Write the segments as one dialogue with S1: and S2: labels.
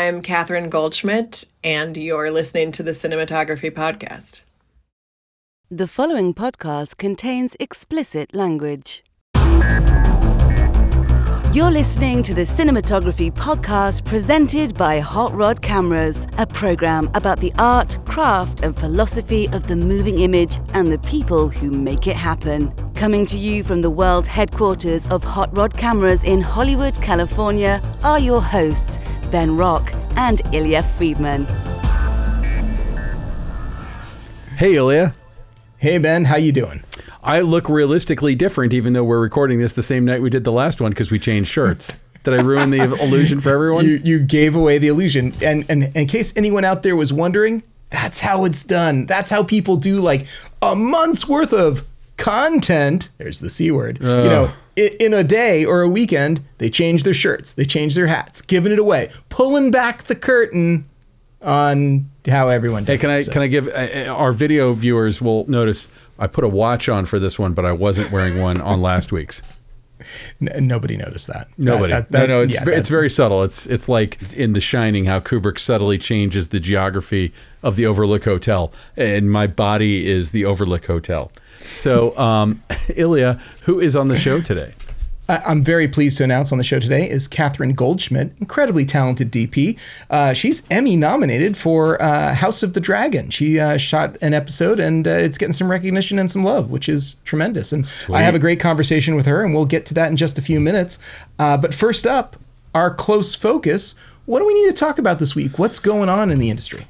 S1: I'm Catherine Goldschmidt, and you're listening to the Cinematography Podcast.
S2: The following podcast contains explicit language. You're listening to the Cinematography Podcast presented by Hot Rod Cameras, a program about the art, craft, and philosophy of the moving image and the people who make it happen. Coming to you from the world headquarters of Hot Rod Cameras in Hollywood, California, are your hosts, Ben Rock and Ilya Friedman.
S3: Hey, Ilya.
S4: Hey, Ben. How you doing?
S3: I look realistically different, even though we're recording this the same night we did the last one because we changed shirts. Did I ruin the illusion for everyone?
S4: You, you gave away the illusion. And, and in case anyone out there was wondering, that's how it's done. That's how people do like a month's worth of content. There's the C word.
S3: Ugh.
S4: You know, i- in a day or a weekend, they change their shirts, they change their hats, giving it away, pulling back the curtain on how everyone does
S3: Hey, can I.
S4: So-
S3: can I give uh, uh, our video viewers will notice I put a watch on for this one, but I wasn't wearing one on last week's.
S4: N- nobody noticed that.
S3: Nobody.
S4: That- that-
S3: no, no, it's
S4: yeah,
S3: it's very subtle. It's it's like in The Shining how Kubrick subtly changes the geography of the Overlook Hotel, and my body is the Overlook Hotel. So, um, Ilya, who is on the show today?
S4: I- I'm very pleased to announce on the show today is Catherine Goldschmidt, incredibly talented DP. Uh, she's Emmy nominated for uh, House of the Dragon. She uh, shot an episode and uh, it's getting some recognition and some love, which is tremendous. And I have a great conversation with her, and we'll get to that in just a few minutes. Uh, but first up, our close focus. What do we need to talk about this week? What's going on in the industry?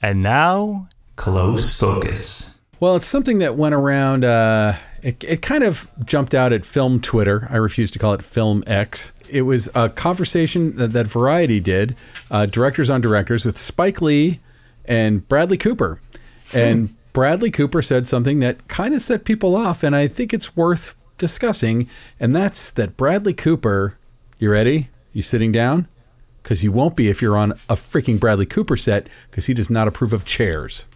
S5: And now, close focus.
S3: Well, it's something that went around. Uh, it, it kind of jumped out at film Twitter. I refuse to call it Film X. It was a conversation that, that Variety did, uh, directors on directors, with Spike Lee and Bradley Cooper. And Bradley Cooper said something that kind of set people off, and I think it's worth discussing. And that's that Bradley Cooper. You ready? You sitting down? Because you won't be if you're on a freaking Bradley Cooper set, because he does not approve of chairs.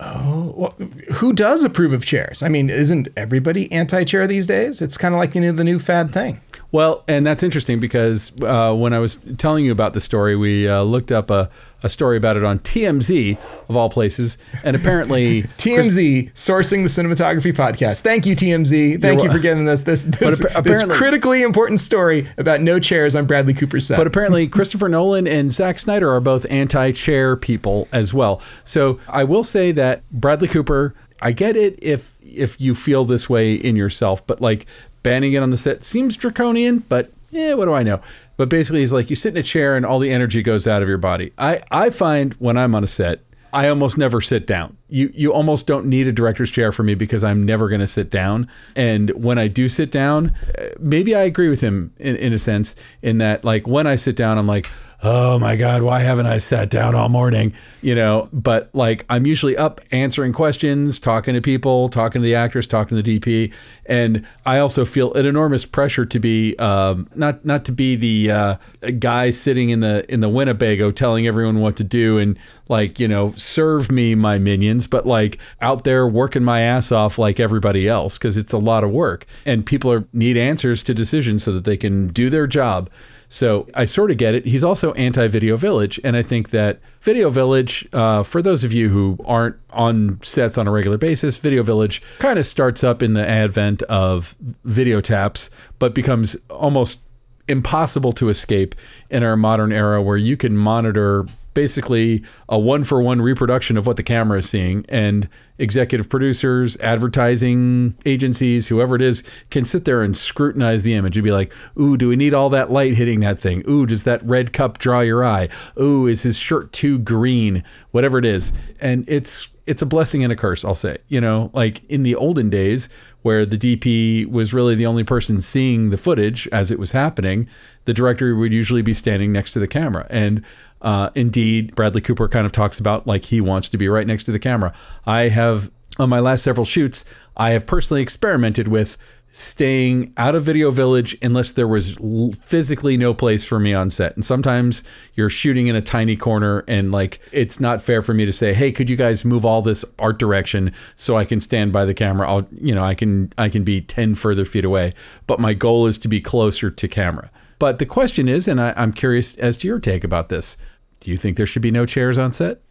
S4: Oh, well, who does approve of chairs? I mean, isn't everybody anti-chair these days? It's kind of like you know the new fad thing.
S3: Well, and that's interesting because uh, when I was telling you about the story, we uh, looked up a, a story about it on TMZ, of all places. And apparently,
S4: TMZ sourcing the cinematography podcast. Thank you, TMZ. Thank you for getting us this this,
S3: appa-
S4: this critically important story about no chairs on Bradley Cooper's set.
S3: But apparently, Christopher Nolan and Zack Snyder are both anti chair people as well. So I will say that Bradley Cooper, I get it if if you feel this way in yourself, but like banning it on the set seems draconian, but yeah, what do I know? But basically, he's like you sit in a chair and all the energy goes out of your body. I, I find when I'm on a set, I almost never sit down. You you almost don't need a director's chair for me because I'm never going to sit down. And when I do sit down, uh, maybe I agree with him in, in a sense in that like when I sit down, I'm like, oh my god, why haven't I sat down all morning? You know. But like I'm usually up answering questions, talking to people, talking to the actors, talking to the DP, and I also feel an enormous pressure to be um, not not to be the uh, guy sitting in the in the Winnebago telling everyone what to do and like you know serve me my minions, but like out there working my ass off like everybody else because it's a lot of work and people are need answers to decisions so that they can do their job. So I sort of get it. He's also anti Video Village. And I think that Video Village, uh, for those of you who aren't on sets on a regular basis, Video Village kind of starts up in the advent of video taps, but becomes almost impossible to escape in our modern era where you can monitor basically a one for one reproduction of what the camera is seeing. And executive producers advertising agencies whoever it is can sit there and scrutinize the image and be like ooh do we need all that light hitting that thing? Ooh does that red cup draw your eye? Ooh is his shirt too green? Whatever it is. And it's it's a blessing and a curse i'll say you know? Like in the olden days where the dp was really the only person seeing the footage as it was happening the director would usually be standing next to the camera. And uh, indeed, Bradley Cooper kind of talks about like he wants to be right next to the camera. I have, on my last several shoots, I have personally experimented with staying out of Video Village unless there was physically no place for me on set. And sometimes you're shooting in a tiny corner and like it's not fair for me to say, "Hey, could you guys move all this art direction so I can stand by the camera?" I'll, you know, I can I can be 10 further feet away, but my goal is to be closer to camera. But the question is, and I, I'm curious as to your take about this. Do you think there should be no chairs on set?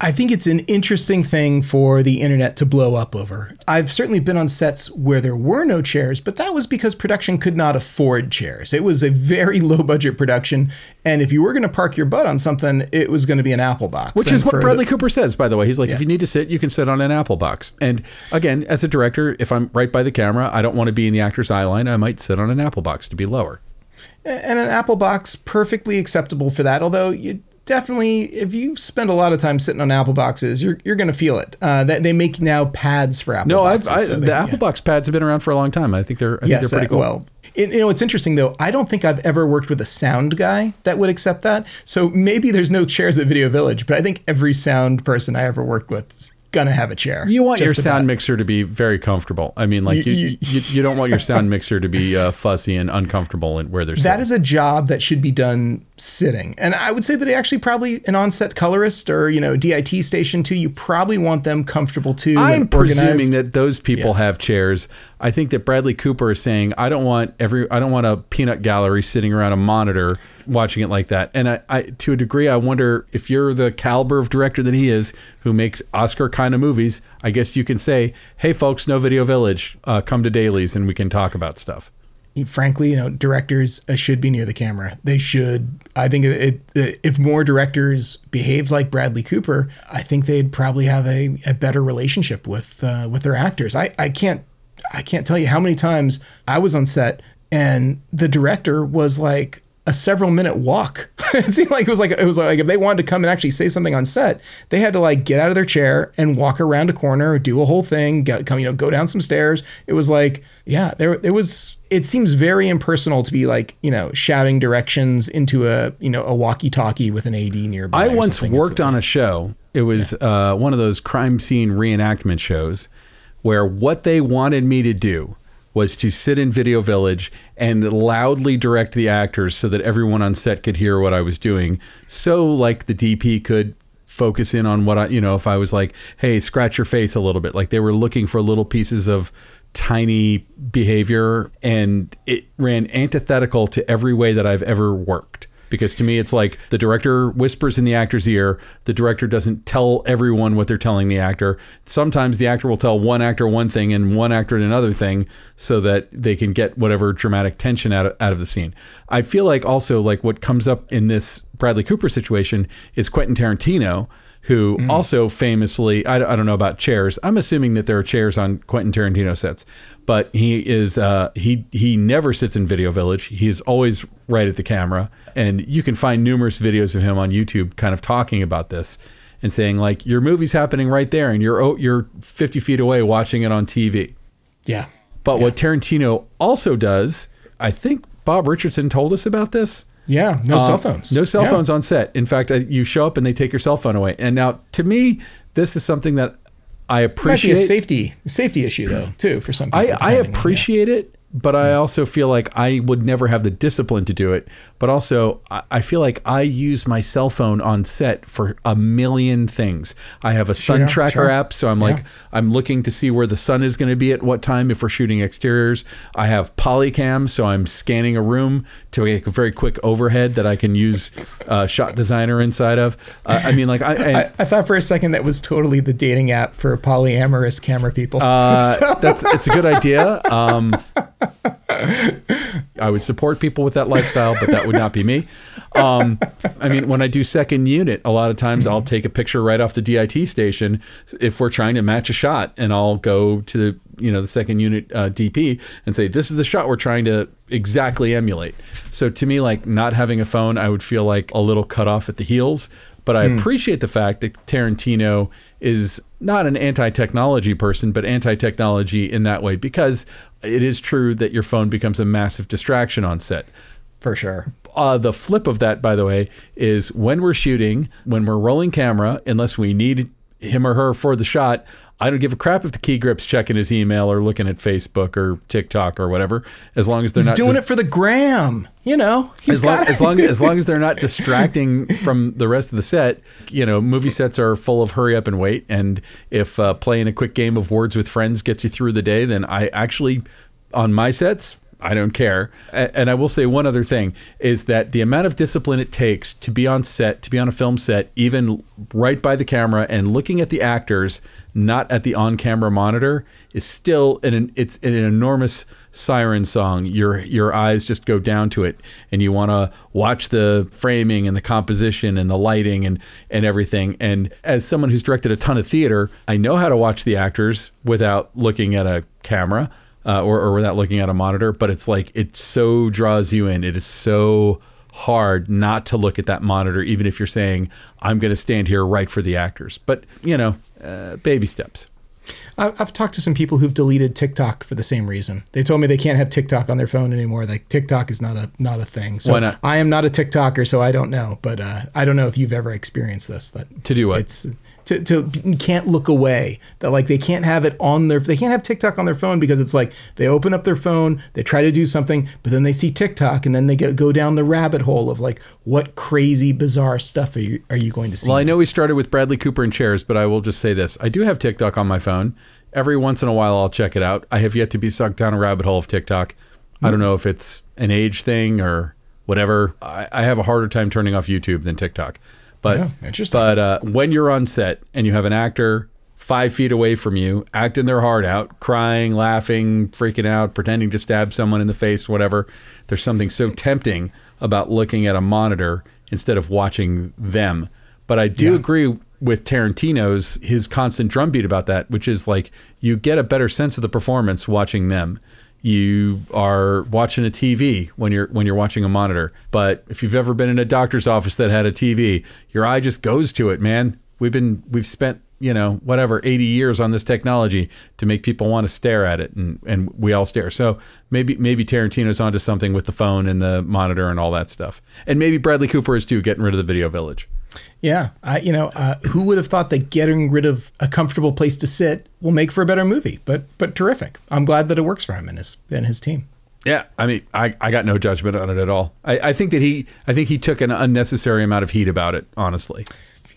S4: I think it's an interesting thing for the internet to blow up over. I've certainly been on sets where there were no chairs, but that was because production could not afford chairs. It was a very low budget production, and if you were going to park your butt on something, it was going to be an Apple box.
S3: Which
S4: And
S3: is what
S4: for the-
S3: Bradley Cooper says, by the way. He's like, if you need to sit, you can sit on an Apple box. And again, as a director, if I'm right by the camera, I don't want to be in the actor's eye line. I might sit on an Apple box to be lower.
S4: And an Apple box perfectly acceptable for that. Although you definitely, if you spend a lot of time sitting on Apple boxes, you're you're going to feel it. Uh, that they make now pads for Apple. Boxes.
S3: No, I've, I,
S4: so they-
S3: the
S4: yeah.
S3: Apple box pads have been around for a long time. I think they're, I think
S4: Yes,
S3: they're pretty
S4: uh,
S3: cool.
S4: well, it- you know it's interesting though. I don't think I've ever worked with a sound guy that would accept that. So maybe there's no chairs at Video Village, but I think every sound person I ever worked with gonna have a chair.
S3: You want your sound
S4: about.
S3: mixer to be very comfortable. I mean, like you,
S4: You-
S3: you, you, don't want your sound mixer to be uh, fussy and uncomfortable and where they're
S4: That is a job that should be done sitting. And I would say that actually probably an on-set colorist or, you know, DIT station too, you probably want them comfortable too.
S3: I'm presuming that those people
S4: Yeah.
S3: have chairs. I think that Bradley Cooper is saying, I don't want every, I don't want a peanut gallery sitting around a monitor watching it like that. And I, I to a degree, I wonder if you're the caliber of director that he is, who makes Oscar kind of movies. I guess you can say, hey, folks, no Video Village, uh, come to dailies and we can talk about stuff.
S4: Frankly, you know, directors uh, should be near the camera. They should. I think it, it, if more directors behaved like Bradley Cooper, I think they'd probably have a, a better relationship with uh, with their actors. I, I can't I can't tell you how many times I was on set and the director was like a several minute walk. it seemed like it was like it was like if they wanted to come and actually say something on set, they had to like get out of their chair and walk around a corner, do a whole thing, get, come you know go down some stairs. It was like yeah, there there was. It seems very impersonal to be like you know shouting directions into a you know a walkie talkie with an AD nearby.
S3: I once worked on a show. It was uh, one of those crime scene reenactment shows where what they wanted me to do was to sit in Video Village and loudly direct the actors so that everyone on set could hear what I was doing. So, like, the DP could focus in on what I, you know, if I was like, hey, scratch your face a little bit. Like, they were looking for little pieces of tiny behavior, and it ran antithetical to every way that I've ever worked because to me it's like the director whispers in the actor's ear the director doesn't tell everyone what they're telling the actor sometimes the actor will tell one actor one thing and one actor another thing so that they can get whatever dramatic tension out of, out of the scene i feel like also like what comes up in this bradley cooper situation is quentin tarantino who also famously, I, I don't know about chairs. I'm assuming that there are chairs on Quentin Tarantino sets, but he is uh, he he never sits in Video Village. He is always right at the camera, and you can find numerous videos of him on YouTube, kind of talking about this and saying like, your movie's happening right there, and you're oh, you're 50 feet away watching it on TV.
S4: Yeah.
S3: But what Tarantino also does, I think Bob Richardson told us about this.
S4: Yeah. No
S3: Uh,
S4: cell phones.
S3: No cell
S4: Yeah.
S3: phones on set. In fact, uh, you show up and they take your cell phone away. And now, to me, this is something that I
S4: Might be
S3: appreciate.
S4: a safety safety issue though too for some people.
S3: I, I
S4: yeah.
S3: appreciate it, but I also feel like I would never have the discipline to do it. But also, I, I feel like I use my cell phone on set for a million things. I have a sun
S4: Sure,
S3: tracker
S4: sure.
S3: app, so I'm like, I'm looking to see where the sun is going to be at what time if we're shooting exteriors. I have Polycam, so I'm scanning a room to make a very quick overhead that I can use uh, Shot Designer inside of. Uh, I mean, like, I, and,
S4: I, I thought for a second that was totally the dating app for polyamorous camera people.
S3: Uh, that's it's a good idea. Um, I would support people with that lifestyle, but that would not be me. Um, I mean, when I do second unit, a lot of times I'll take a picture right off the DIT station if we're trying to match a shot, and I'll go to the you know the second unit uh, DP and say this is the shot we're trying to exactly emulate. So to me, like not having a phone, I would feel like a little cut off at the heels. But I appreciate the fact that Tarantino is not an anti-technology person, but anti-technology in that way because it is true that your phone becomes a massive distraction on set.
S4: for sure.
S3: Uh, the flip of that, by the way, is when we're shooting, when we're rolling camera, unless we need him or her for the shot, I don't give a crap if the key grip's checking his email or looking at Facebook or TikTok or whatever, as long as they're
S4: He's
S3: not
S4: doing
S3: dis-
S4: it for the gram. You know,
S3: as long, as long as long as they're not distracting from the rest of the set, you know, movie sets are full of hurry up and wait. And if uh, playing a quick game of Words with Friends gets you through the day, then I actually, on my sets, I don't care. And I will say one other thing is that the amount of discipline it takes to be on set, to be on a film set, even right by the camera and looking at the actors, not at the on-camera monitor, is still an it's an enormous siren song. Your your eyes just go down to it, and you want to watch the framing and the composition and the lighting and and everything. And as someone who's directed a ton of theater, I know how to watch the actors without looking at a camera uh, or, or without looking at a monitor. But it's like it so draws you in. It is so hard not to look at that monitor, even if you're saying I'm going to stand here right for the actors. But you know, uh, baby steps.
S4: I've talked to some people who've deleted TikTok for the same reason. They told me they can't have TikTok on their phone anymore. Like TikTok is not a not a thing. So
S3: Why not?
S4: I am not a TikToker, so I don't know. But uh, I don't know if you've ever experienced this. That
S3: To do what?
S4: It's to, to can't look away. That like they can't have it on their they can't have TikTok on their phone because it's like they open up their phone, they try to do something, but then they see TikTok and then they go, go down the rabbit hole of like what crazy bizarre stuff are you are you going to see?
S3: Well, I know we started with Bradley Cooper and chairs, but I will just say this: I do have TikTok on my phone. Every once in a while, I'll check it out. I have yet to be sucked down a rabbit hole of TikTok. I don't know if it's an age thing or whatever. I, I have a harder time turning off YouTube than TikTok. But
S4: Yeah, interesting.
S3: But uh, when you're on set and you have an actor five feet away from you, acting their heart out, crying, laughing, freaking out, pretending to stab someone in the face, whatever, there's something so tempting about looking at a monitor instead of watching them. But I do agree with Tarantino's his constant drumbeat about that, which is like you get a better sense of the performance watching them. You are watching a TV when you're when you're watching a monitor. But if you've ever been in a doctor's office that had a TV, your eye just goes to it, man. We've been we've spent you know whatever 80 years on this technology to make people want to stare at it and and we all stare so maybe maybe tarantino's onto something with the phone and the monitor and all that stuff and maybe bradley cooper is too getting rid of the video village
S4: Yeah, I, you know, uh, who would have thought that getting rid of a comfortable place to sit will make for a better movie? But but terrific. I'm glad that it works for him and his and his team.
S3: yeah i mean i, I got no judgment on it at all I, I think that he i think he took an unnecessary amount of heat about it honestly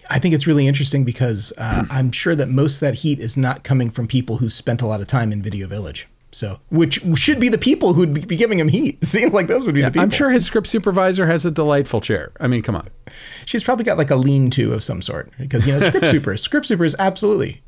S4: I think it's really interesting because uh, I'm sure that most of that heat is not coming from people who spent a lot of time in Video Village. So, which should be the people who'd be giving him heat. It seems like those would be the people.
S3: i'm sure his script supervisor has a delightful chair i mean come on
S4: she's probably got like a lean-to of some sort because you know script supers, script supers absolutely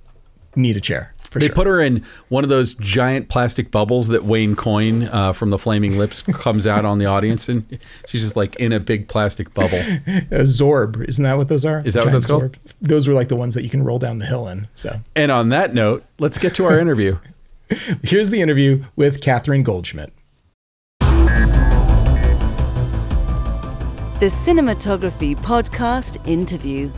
S4: need a chair for
S3: They
S4: sure.
S3: put her in one of those giant plastic bubbles that Wayne Coyne uh, from the Flaming Lips comes out on the audience, and she's just like in a big plastic bubble.
S4: a Zorb, isn't that what those are?
S3: Is that what
S4: Giant
S3: that's called?
S4: Zorb. Those were like the ones that you can roll down the hill in. So
S3: And on that note, let's get to our interview.
S4: here's the interview with Catherine Goldschmidt.
S2: The Cinematography Podcast interview.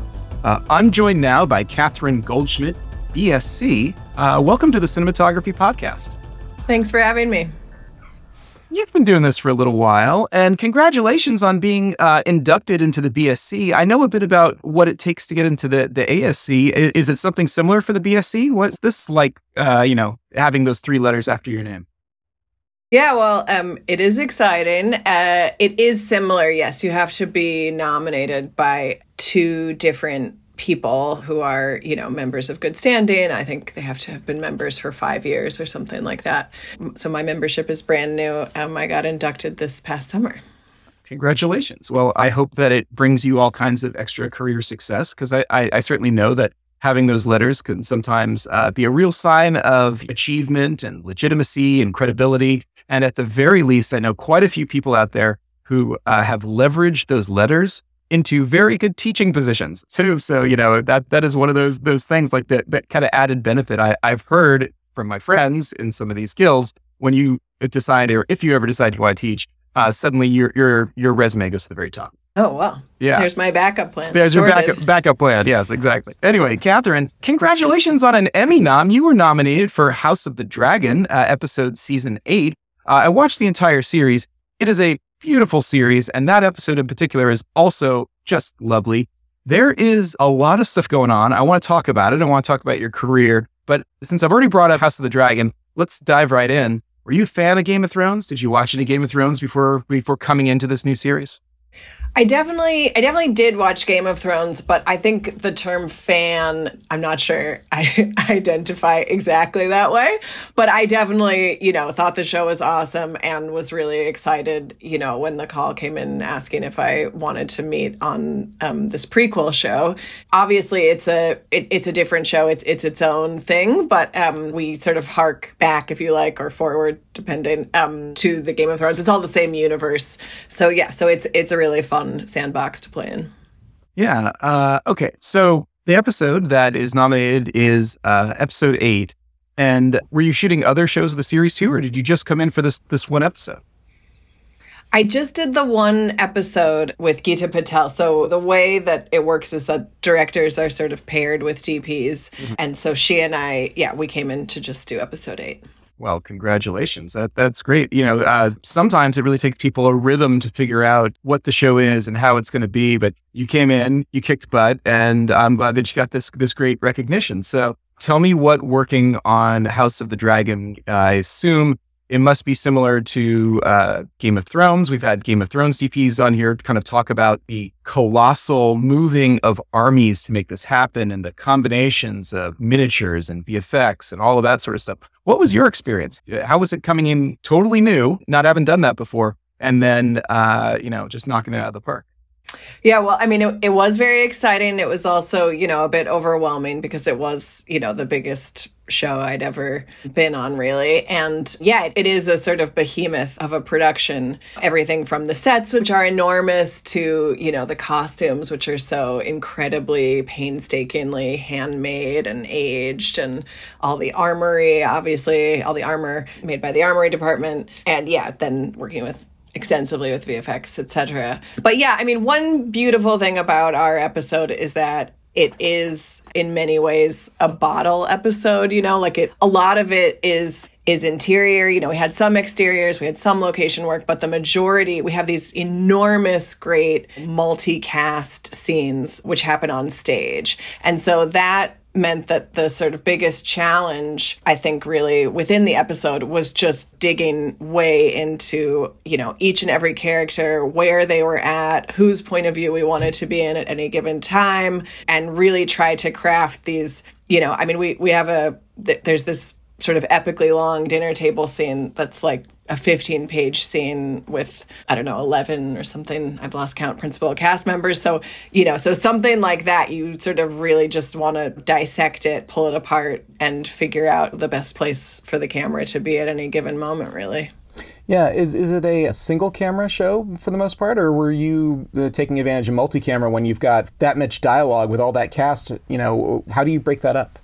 S6: Uh, I'm joined now by Catherine Goldschmidt, BSC. Uh, welcome to the Cinematography Podcast.
S1: Thanks for having me.
S6: You've been doing this for a little while, and congratulations on being uh, inducted into the BSC. I know a bit about what it takes to get into the, the ASC. I- Is it something similar for the BSC? What's this like, uh, you know, having those three letters after your name?
S1: Yeah, well, um, it is exciting. Uh, it is similar. Yes, you have to be nominated by two different people who are, you know, members of good standing. I think they have to have been members for five years or something like that. So my membership is brand new. Um, I got inducted this past summer.
S6: Congratulations. Well, I hope that it brings you all kinds of extra career success because I, I, I certainly know that having those letters can sometimes uh, be a real sign of achievement and legitimacy and credibility. And at the very least, I know quite a few people out there who uh, have leveraged those letters into very good teaching positions too. So, you know, that that is one of those those things like that that kind of added benefit I, I've heard from my friends in some of these guilds when you decide or if you ever decide you want to teach, uh, suddenly your your your resume goes to the very top.
S1: Oh, wow!
S6: Yeah.
S1: There's my backup plan.
S6: There's your backup backup plan. Yes, exactly. Anyway, Catherine, congratulations on an Emmy nom. You were nominated for House of the Dragon, uh, episode season eight. Uh, I watched the entire series. It is a beautiful series, and that episode in particular is also just lovely. There is a lot of stuff going on. I want to talk about it. I want to talk about your career. But since I've already brought up House of the Dragon, let's dive right in. Were you a fan of Game of Thrones? Did you watch any Game of Thrones before before coming into this new series?
S1: I definitely, I definitely did watch Game of Thrones, but I think the term fan, I'm not sure I identify exactly that way. But I definitely, you know, thought the show was awesome and was really excited, you know, when the call came in asking if I wanted to meet on um, this prequel show. Obviously, it's a it, it's a different show. It's it's its own thing, but um, we sort of hark back, if you like, or forward, depending, um, to the Game of Thrones. It's all the same universe. So yeah, so it's it's a really fun sandbox to play in.
S6: Yeah. Uh, okay. So the episode that is nominated is uh, episode eight. And were you shooting other shows of the series too, or did you just come in for this this one episode?
S1: I just did the one episode with Geeta Patel. So the way that it works is that directors are sort of paired with DPs. Mm-hmm. And so she and I, yeah, we came in to just do episode eight.
S6: Well, congratulations. That that's great. You know, uh, sometimes it really takes people a rhythm to figure out what the show is and how it's going to be. But you came in, you kicked butt, and I'm glad that you got this this great recognition. So, tell me what working on House of the Dragon. I assume it must be similar to uh, Game of Thrones. We've had Game of Thrones DPs on here to kind of talk about the colossal moving of armies to make this happen and the combinations of miniatures and VFX and all of that sort of stuff. What was your experience? How was it coming in totally new, not having done that before, and then, uh, you know, just knocking it out of the park?
S1: Yeah, well, I mean, it, it was very exciting. It was also, you know, a bit overwhelming because it was, you know, the biggest show I'd ever been on, really. And yeah, it is a sort of behemoth of a production. Everything from the sets, which are enormous, to, you know, the costumes, which are so incredibly painstakingly handmade and aged, and all the armory, obviously, all the armor made by the armory department. And yeah, then working with extensively with VFX, etc. But yeah, I mean, one beautiful thing about our episode is that it is in many ways a bottle episode, you know, like it a lot of it is is interior, you know, we had some exteriors, we had some location work, but the majority we have these enormous great multicast scenes which happen on stage. And so that meant that the sort of biggest challenge i think really within the episode was just digging way into you know each and every character where they were at whose point of view we wanted to be in at any given time and really try to craft these you know i mean we we have a there's this sort of epically long dinner table scene that's like a 15 page scene with i don't know 11 or something i've lost count principal cast members so you know so something like that you sort of really just want to dissect it pull it apart and figure out the best place for the camera to be at any given moment really
S7: yeah, is is it a, single camera show for the most part, or were you uh, taking advantage of multi-camera when you've got that much dialogue with all that cast? You know, how do you break that up?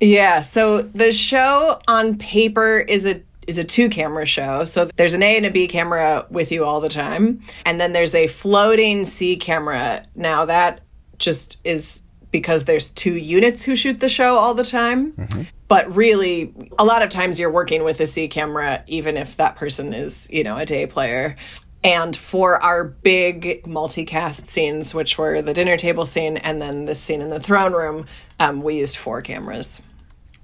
S1: Yeah, so the show on paper is a is a two camera show. So there's an A and a B camera with you all the time. And then there's a floating C camera. Now that just is because there's two units who shoot the show all the time. Mm-hmm. But really, a lot of times you're working with a C camera, even if that person is, you know, a day player. And for our big multicast scenes, which were the dinner table scene and then the scene in the throne room, um, we used four cameras.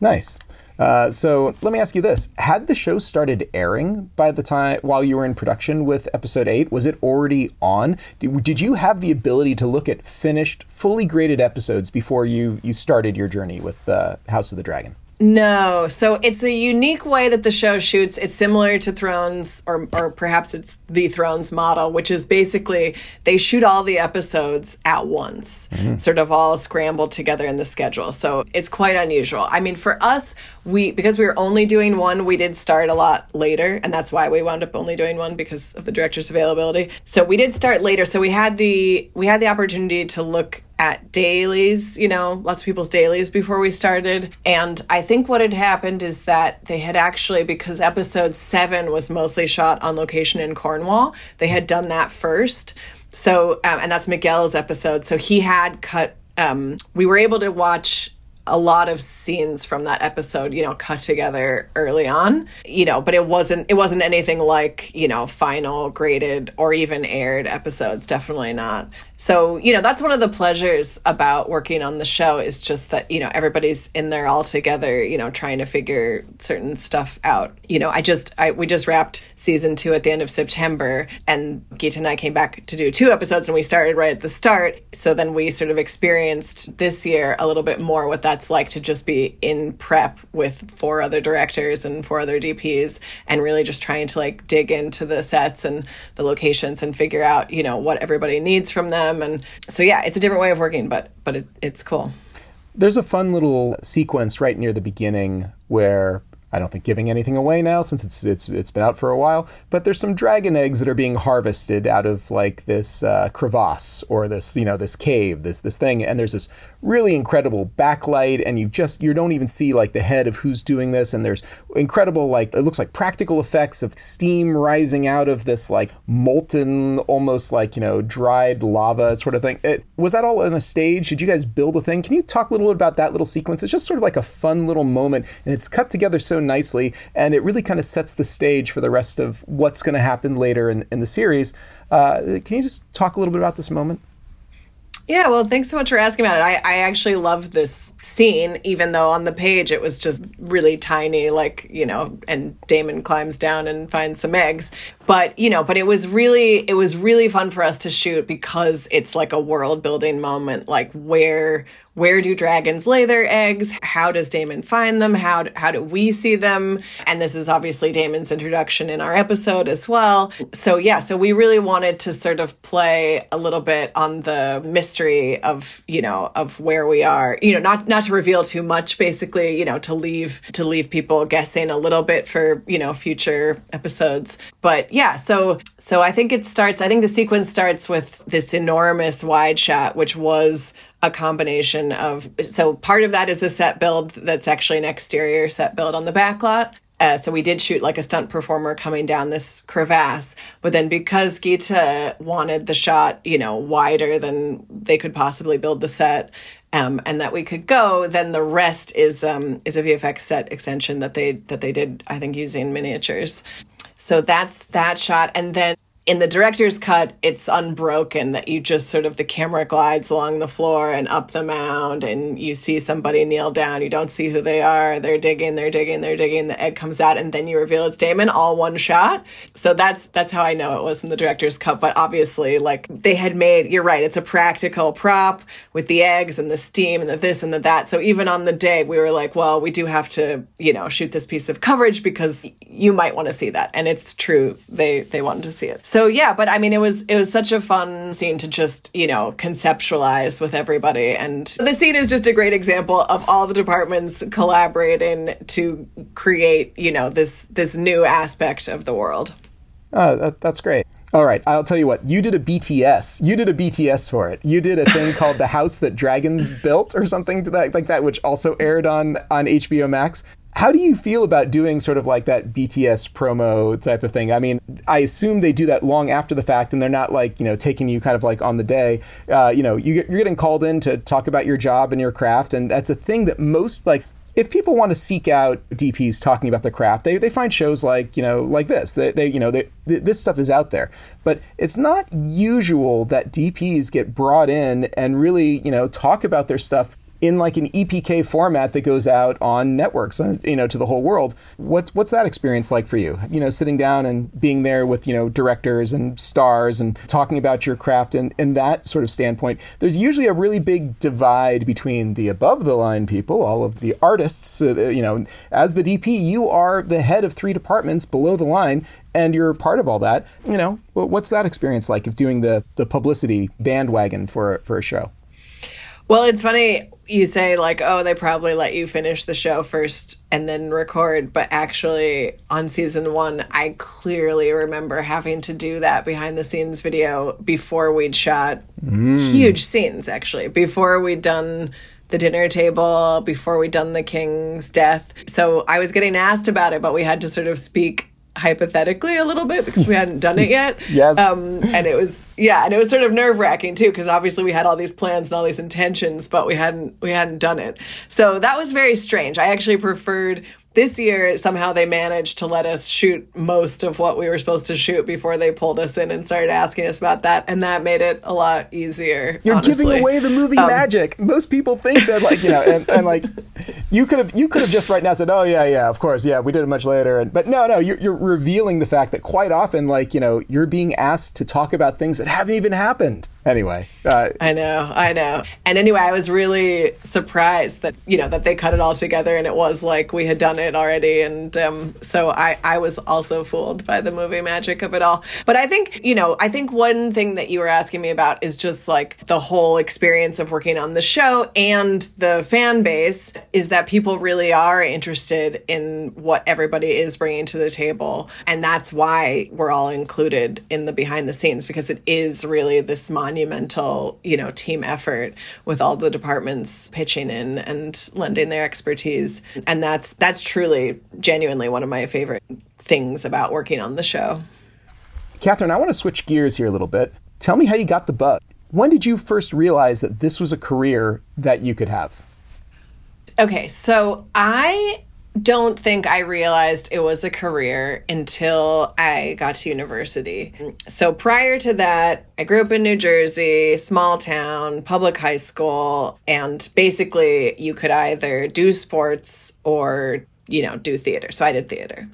S7: Nice. Uh, so let me ask you this: Had the show started airing by the time while you were in production with episode eight? Was it already on? Did, did you have the ability to look at finished, fully graded episodes before you you started your journey with uh, House of the Dragon?
S1: No. So it's a unique way that the show shoots. It's similar to Thrones, or, or perhaps it's the Thrones model, which is basically they shoot all the episodes at once, mm-hmm. sort of all scrambled together in the schedule. So it's quite unusual. I mean, for us, we because we were only doing one, we did start a lot later, and that's why we wound up only doing one because of the director's availability. So we did start later. So we had the we had the opportunity to look at dailies, you know, lots of people's dailies before we started. And I think what had happened is that they had actually, because episode seven was mostly shot on location in Cornwall, they had done that first. So, um, and that's Miguel's episode. So he had cut, um, we were able to watch a lot of scenes from that episode, you know, cut together early on, you know, but it wasn't it wasn't anything like, you know, final graded or even aired episodes, definitely not. So, you know, that's one of the pleasures about working on the show is just that, you know, everybody's in there all together, you know, trying to figure certain stuff out. You know, I just I we just wrapped season 2 at the end of September and Geeta and I came back to do two episodes and we started right at the start. So then we sort of experienced this year a little bit more what that's like to just be in prep with four other directors and four other DPs and really just trying to like dig into the sets and the locations and figure out, you know, what everybody needs from them. And so, yeah, it's a different way of working, but, but it, it's cool.
S7: There's a fun little sequence right near the beginning where I don't think giving anything away now since it's it's it's been out for a while. But there's some dragon eggs that are being harvested out of like this uh, crevasse or this you know this cave, this this thing, and there's this really incredible backlight, and you just you don't even see like the head of who's doing this, and there's incredible like it looks like practical effects of steam rising out of this like molten, almost like you know dried lava sort of thing. It, was that all on a stage? Did you guys build a thing? Can you talk a little bit about that little sequence? It's just sort of like a fun little moment, and it's cut together so nicely, and it really kind of sets the stage for the rest of what's going to happen later in, in the series. Uh, can you just talk a little bit about this moment?
S1: Yeah, well, thanks so much for asking about it. I, I actually love this scene, even though on the page it was just really tiny, like, you know, and Daemon climbs down and finds some eggs. But, you know, but it was really, it was really fun for us to shoot because it's like a world building moment, like where, where do dragons lay their eggs? How does Daemon find them? How do, how do we see them? And this is obviously Daemon's introduction in our episode as well. So yeah, so we really wanted to sort of play a little bit on the mystery of, you know, of where we are. You know, not not to reveal too much basically, you know, to leave to leave people guessing a little bit for, you know, future episodes. But yeah, so so I think it starts I think the sequence starts with this enormous wide shot which was a combination of so part of that is a set build that's actually an exterior set build on the back lot. Uh, so we did shoot like a stunt performer coming down this crevasse, but then because Geeta wanted the shot, you know, wider than they could possibly build the set, um, and that we could go, then the rest is um, is a VFX set extension that they that they did, I think, using miniatures. So that's that shot, and then in the director's cut, it's unbroken that you just sort of the camera glides along the floor and up the mound, and you see somebody kneel down. You don't see who they are. They're digging, they're digging, they're digging. The egg comes out, and then you reveal it's Daemon, all one shot. So that's that's how I know it was in the director's cut. But obviously, like they had made, you're right, it's a practical prop with the eggs and the steam and the this and the that. So even on the day, we were like, well, we do have to, you know, shoot this piece of coverage because you might want to see that, and it's true. They they wanted to see it. So so yeah, but I mean, it was it was such a fun scene to just you know conceptualize with everybody, and the scene is just a great example of all the departments collaborating to create you know this this new aspect of the world.
S7: Oh, that, that's great. All right, I'll tell you what. You did a BTS. You did a BTS for it. You did a thing called "The House That Dragons Built" or something to that like that, which also aired on on HBO Max. How do you feel about doing sort of like that BTS promo type of thing? I mean, I assume they do that long after the fact, and they're not like you know taking you kind of like on the day. Uh, you know, you, you're getting called in to talk about your job and your craft, and that's a thing that most like if people want to seek out DPs talking about the craft, they, they find shows like you know like this. They, they you know they, this stuff is out there, but it's not usual that DPs get brought in and really you know talk about their stuff in like an EPK format that goes out on networks, uh, you know, to the whole world. What's what's that experience like for you? You know, sitting down and being there with you know directors and stars and talking about your craft and in that sort of standpoint. There's usually a really big divide between the above the line people, all of the artists. Uh, you know, as the DP, you are the head of three departments below the line, and you're part of all that. You know, what's that experience like of doing the the publicity bandwagon for for a show?
S1: Well, it's funny you say like, oh, they probably let you finish the show first and then record, but actually on season 1, I clearly remember having to do that behind the scenes video before we'd shot mm. huge scenes actually, before we'd done the dinner table, before we'd done the king's death. So I was getting asked about it, but we had to sort of speak hypothetically a little bit because we hadn't done it yet.
S7: Yes.
S1: Um, and it was yeah, and it was sort of nerve wracking too because obviously we had all these plans and all these intentions, but we hadn't we hadn't done it. So that was very strange. I actually preferred this year somehow they managed to let us shoot most of what we were supposed to shoot before they pulled us in and started asking us about that and that made it a lot easier
S7: You're
S1: honestly.
S7: giving away the movie
S1: Um,
S7: magic. Most people think that, like you know, and, and like you could have you could have just right now said, "Oh yeah, yeah, of course, yeah, we did it much later." And but no, no, you're, you're revealing the fact that quite often, like you know, you're being asked to talk about things that haven't even happened. Anyway, uh,
S1: I know, I know. And anyway, I was really surprised that you know that they cut it all together, and it was like we had done it already. And um, so I, I was also fooled by the movie magic of it all. But I think you know, I think one thing that you were asking me about is just like the whole experience of working on the show and the fan base is that people really are interested in what everybody is bringing to the table, and that's why we're all included in the behind the scenes because it is really this monumental, you know, team effort with all the departments pitching in and lending their expertise. And that's that's truly genuinely one of my favorite things about working on the show.
S7: Catherine, I want to switch gears here a little bit. Tell me how you got the bug. When did you first realize that this was a career that you could have?
S1: Okay, so I don't think I realized it was a career until I got to university. So prior to that, I grew up in New Jersey, small town, public high school, and basically you could either do sports or you know, do theater. So I did theater.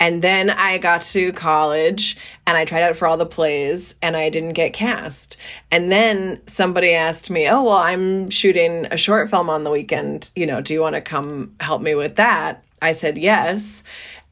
S1: And then I got to college and I tried out for all the plays and I didn't get cast. And then somebody asked me, Oh, well, I'm shooting a short film on the weekend. You know, do you want to come help me with that? I said yes.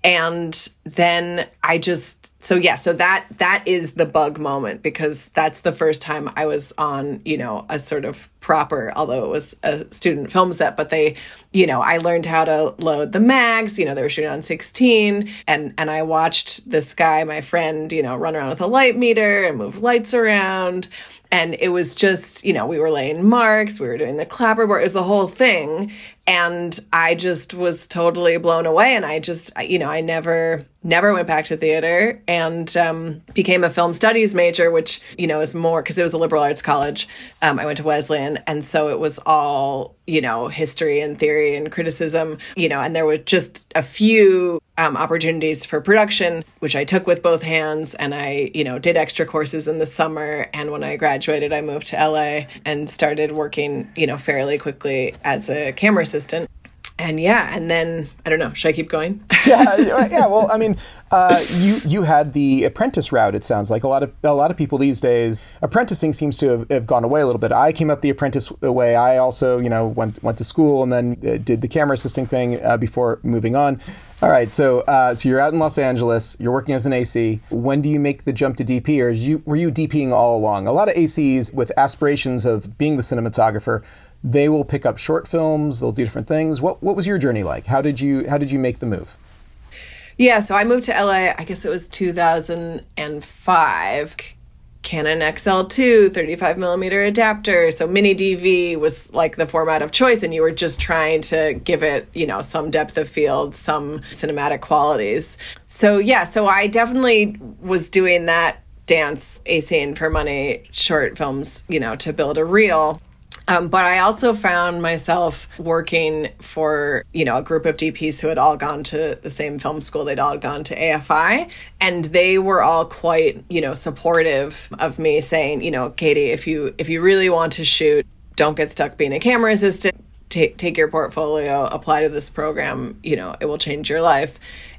S1: And then I just so yeah, so that that is the bug moment because that's the first time I was on, you know, a sort of proper, although it was a student film set, but they, you know, I learned how to load the mags, you know, they were shooting on 16 and and I watched this guy, my friend, you know, run around with a light meter and move lights around. And it was just, you know, we were laying marks, we were doing the clapperboard, it was the whole thing and I just was totally blown away and I just, you know, I never never went back to theater and um, became a film studies major, which, you know, is more because it was a liberal arts college. Um, I went to Wesleyan. And so it was all, you know, history and theory and criticism, you know, and there were just a few um, opportunities for production, which I took with both hands. And I, you know, did extra courses in the summer. And when I graduated, I moved to LA and started working, you know, fairly quickly as a camera assistant and yeah, and then I don't know. Should I keep going?
S7: yeah, yeah. Well, I mean, uh, you you had the apprentice route. It sounds like a lot of a lot of people these days apprenticing seems to have, have, gone away a little bit. I came up the apprentice way. I also you know went went to school and then uh, did the camera assisting thing uh, before moving on. All right, so uh, so you're out in Los Angeles. You're working as an AC. When do you make the jump to DP, or you, were you DPing all along? A lot of ACs with aspirations of being the cinematographer they will pick up short films they'll do different things. What what was your journey like? How did you how did you make the move?
S1: Yeah so i moved to la i guess it was 2005 canon xl2 35 millimeter adapter so mini dv was like the format of choice and you were just trying to give it you know some depth of field some cinematic qualities. So yeah so i definitely was doing that dance acing for money short films you know to build a reel um, but I also found myself working for, you know, a group of DPs who had all gone to the same film school. They'd all gone to AFI and they were all quite, you know, supportive of me saying, you know, Katie, if you if you really want to shoot, don't get stuck being a camera assistant. Take take your portfolio, apply to this program, you know, it will change your life.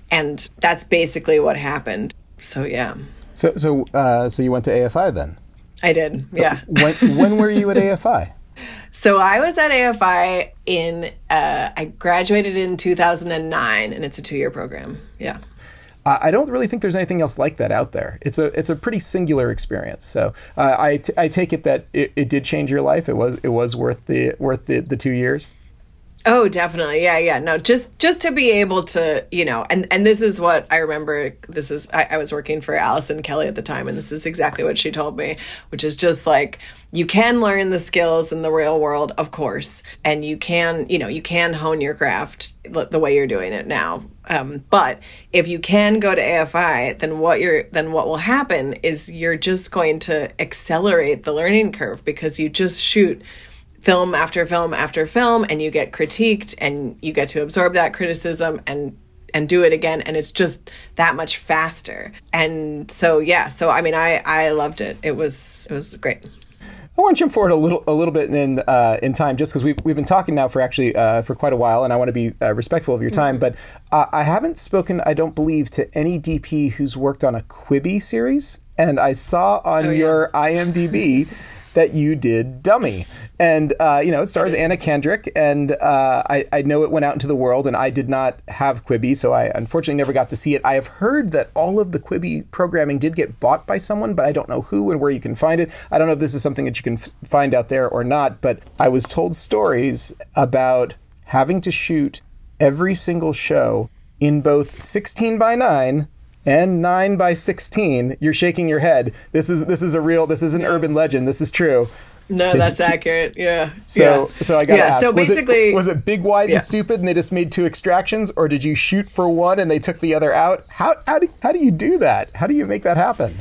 S1: And that's basically what happened. So yeah.
S7: So so uh, so you went to AFI then?
S1: I did. Yeah.
S7: When when were you at AFI?
S1: So I was at AFI in, uh, I graduated in 2009, and it's a two year program. Yeah.
S7: I don't really think there's anything else like that out there. It's a it's a pretty singular experience. So uh, I, t- I take it that it, it did change your life. It was it was worth the worth the, the two years.
S1: Oh, definitely. Yeah, yeah. No, just just to be able to, you know, and and this is what I remember. This is I, I was working for Allison Kelly at the time, and this is exactly what she told me, which is just like you can learn the skills in the real world, of course, and you can, you know, you can hone your craft the way you're doing it now. Um, but if you can go to AFI, then what you're then what will happen is you're just going to accelerate the learning curve because you just shoot film after film after film and you get critiqued and you get to absorb that criticism and and do it again and it's just that much faster and so yeah so i mean i i loved it it was it was great
S7: I want to jump forward a little, a little bit in uh, in time, just because we've we've been talking now for actually uh, for quite a while, and I want to be uh, respectful of your time. But uh, I haven't spoken, I don't believe, to any DP who's worked on a Quibi series, and I saw on
S1: Oh, yeah.
S7: your IMDb that you did Dummy, and uh, you know it stars Anna Kendrick, and uh, I, I know it went out into the world, and I did not have Quibi, so I unfortunately never got to see it. I have heard that all of the Quibi programming did get bought by someone, but I don't know who and where you can find it. I don't know if this is something that you can f- find out there or not, but I was told stories about having to shoot every single show in both 16 by 9 and 9 by 16 you're shaking your head. This is this is a real this is an urban legend. This is true.
S1: No that's accurate. Yeah.
S7: So
S1: yeah.
S7: so i gotta
S1: yeah,
S7: ask
S1: so
S7: was
S1: basically
S7: it, was it big wide
S1: Yeah.
S7: and stupid and they just made two extractions? Or did you shoot for one and they took the other out? How how do, how do you do that? How do you make that happen?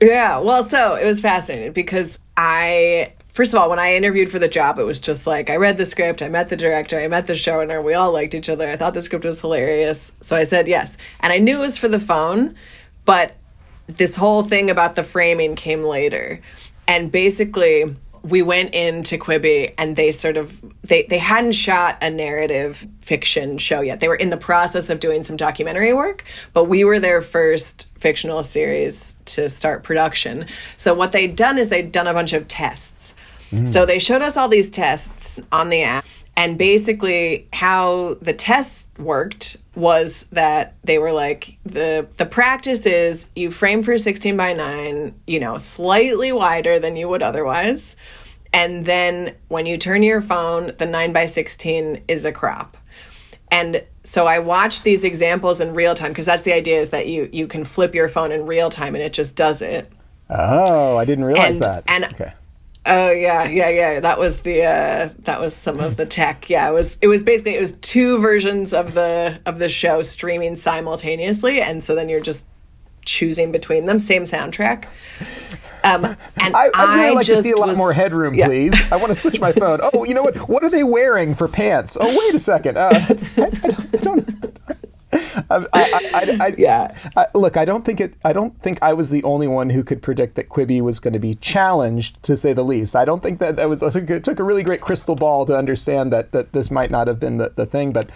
S1: Yeah, well, so it was fascinating because I, first of all, when I interviewed for the job, it was just like I read the script, I met the director, I met the showrunner, we all liked each other. I thought the script was hilarious. So I said yes. And I knew it was for the phone, but this whole thing about the framing came later. And basically, we went into Quibi and they sort of they they hadn't shot a narrative fiction show yet. They were in the process of doing some documentary work, but we were their first fictional series to start production. So what they'd done is they'd done a bunch of tests. Mm. So they showed us all these tests on the app and basically how the tests worked was that they were like the the practice is you frame for 16 by 9 you know slightly wider than you would otherwise and then when you turn your phone the 9 by 16 is a crop. And so i watched these examples in real time because that's the idea is that you you can flip your phone in real time and it just does it.
S7: Oh i didn't realize
S1: And-
S7: that.
S1: and-
S7: okay
S1: Oh yeah, yeah, yeah. That was the uh, that was some of the tech. Yeah, it was it was basically it was two versions of the of the show streaming simultaneously, and so then you're just choosing between them. Same soundtrack. Um, and
S7: I, I'd really like to see a lot
S1: was-
S7: more headroom,
S1: yeah.
S7: please. I want to switch my phone. Oh, you know what? What are they wearing for pants? Oh, wait a second. Uh, I, I don't. I don't I, I, I, I,
S1: Yeah.
S7: I, look, I don't think it. I don't think I was the only one who could predict that Quibi was going to be challenged, to say the least. I don't think that that was. It took a really great crystal ball to understand that that this might not have been the, the thing. But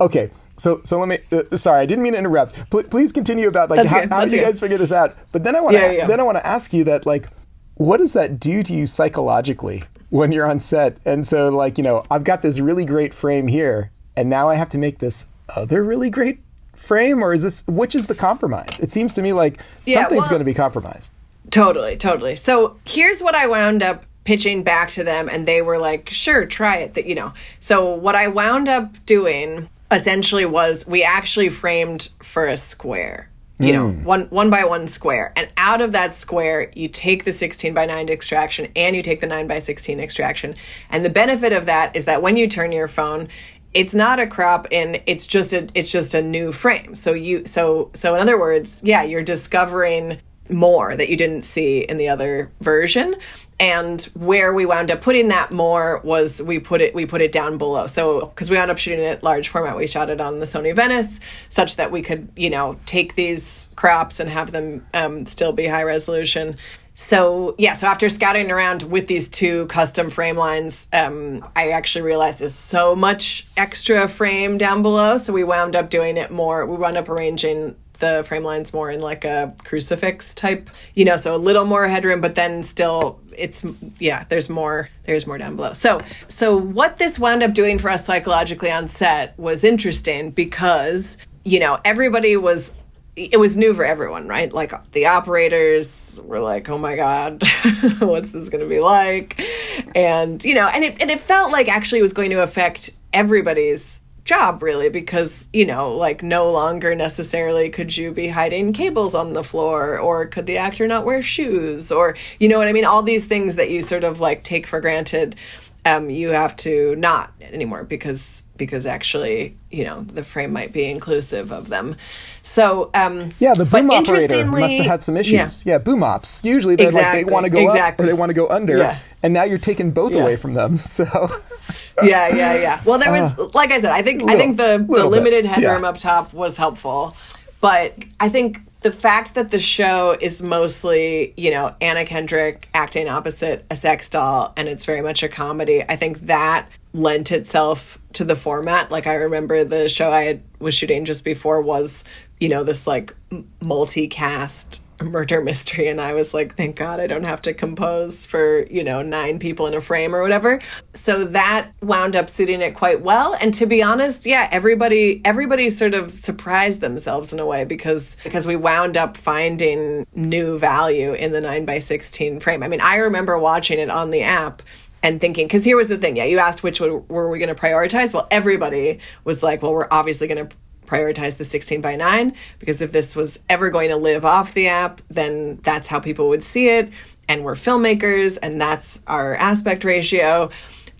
S7: okay, so so let me. Uh, sorry, I didn't mean to interrupt. Pl- please continue about like
S1: That's
S7: how, how did you guys figure this out? But then I want to
S1: Yeah, yeah.
S7: then I want to ask you that like, what does that do to you psychologically when you're on set? And so like you know, I've got this really great frame here, and now I have to make this other really great frame, or is this which is the compromise? It seems to me like
S1: Yeah,
S7: something's
S1: well-
S7: going to be compromised.
S1: Totally, totally. So here's what I wound up pitching back to them, and they were like, "Sure, try it." That you know. So what I wound up doing essentially was we actually framed for a square. You know, hmm. one one by one square, and out of that square, you take the sixteen by nine extraction, and you take the nine by sixteen extraction. And the benefit of that is that when you turn your phone, it's not a crop and it's just a it's just a new frame. So you so so in other words yeah you're discovering more that you didn't see in the other version. And where we wound up putting that more was we put it we put it down below. So because we wound up shooting it large format we shot it on the sony venice such that we could you know take these crops and have them um, still be high resolution so yeah, so after scouting around with these two custom frame lines, um, I actually realized there's so much extra frame down below. So we wound up doing it more. We wound up arranging the frame lines more in like a crucifix type, you know, so a little more headroom, but then still it's yeah, there's more there's more down below. So so what this wound up doing for us psychologically on set was interesting because you know everybody was it was new for everyone, right? Like the operators were like, "Oh my god, what's this going to be like?" And you know, and it and it felt like actually it was going to affect everybody's job really because you know like no longer necessarily could you be hiding cables on the floor or could the actor not wear shoes or you know what i mean all these things that you sort of like take for granted um, you have to not anymore because because actually you know the frame might be inclusive of them so um
S7: Yeah, the boom operator must have had some issues.
S1: yeah.
S7: Yeah, boom ops. Usually they're like they want to go up or they want to go under,
S1: Yeah.
S7: and now you're taking both
S1: Yeah.
S7: away from them. So
S1: yeah, yeah, yeah. Well, there was, like I said, I think I think the the
S7: little bit,
S1: limited headroom up top was helpful, but I think the fact that the show is mostly, you know, Anna Kendrick acting opposite a sex doll, and it's very much a comedy. I think that lent itself to the format. Like I remember the show I had, was shooting just before was, you know, this like multicast murder mystery and I was like thank god I don't have to compose for you know nine people in a frame or whatever. So that wound up suiting it quite well and to be honest yeah everybody everybody sort of surprised themselves in a way because because we wound up finding new value in the 9 by 16 frame. I mean I remember watching it on the app and thinking because here was the thing yeah you asked which were we going to prioritize well everybody was like well we're obviously going to prioritize the 16 by 9 because if this was ever going to live off the app then that's how people would see it. And we're filmmakers and that's our aspect ratio.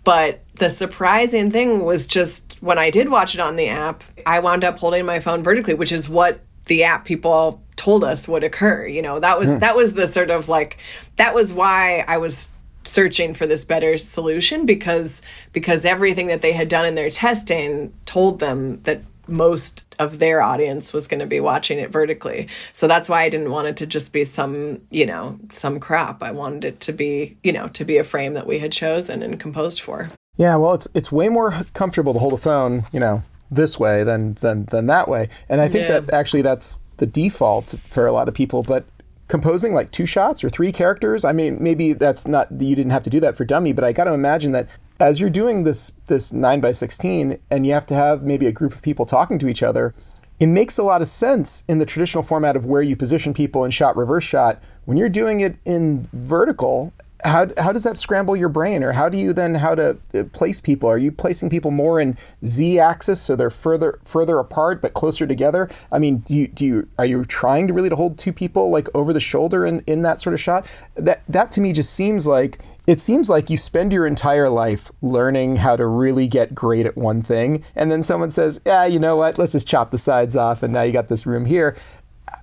S1: But the surprising thing was just when I did watch it on the app I wound up holding my phone vertically which is what the app people told us would occur you know? That was hmm. that was the sort of like that was why I was searching for this better solution because because everything that they had done in their testing told them that most of their audience was going to be watching it vertically. So that's why I didn't want it to just be some, you know, some crap. I wanted it to be, you know, to be a frame that we had chosen and composed for.
S7: yeah, well, it's it's way more comfortable to hold a phone, you know, this way than than than that way, and I think
S1: Yeah.
S7: that actually that's the default for a lot of people, but. Composing like two shots or three characters. I mean, maybe that's not you didn't have to do that for Dummy, but I got to imagine that as you're doing this this nine by sixteen, and you have to have maybe a group of people talking to each other, it makes a lot of sense in the traditional format of where you position people in shot reverse shot. When you're doing it in vertical, how, how does that scramble your brain, or how do you then how to uh, place people? Are you placing people more in z axis so they're further further apart but closer together? I mean, do you, do you are you trying to really to hold two people like over the shoulder in, in that sort of shot? That that to me just seems like it seems like you spend your entire life learning how to really get great at one thing, and then someone says, "Yeah, you know what? Let's just chop the sides off, and now you got this room here."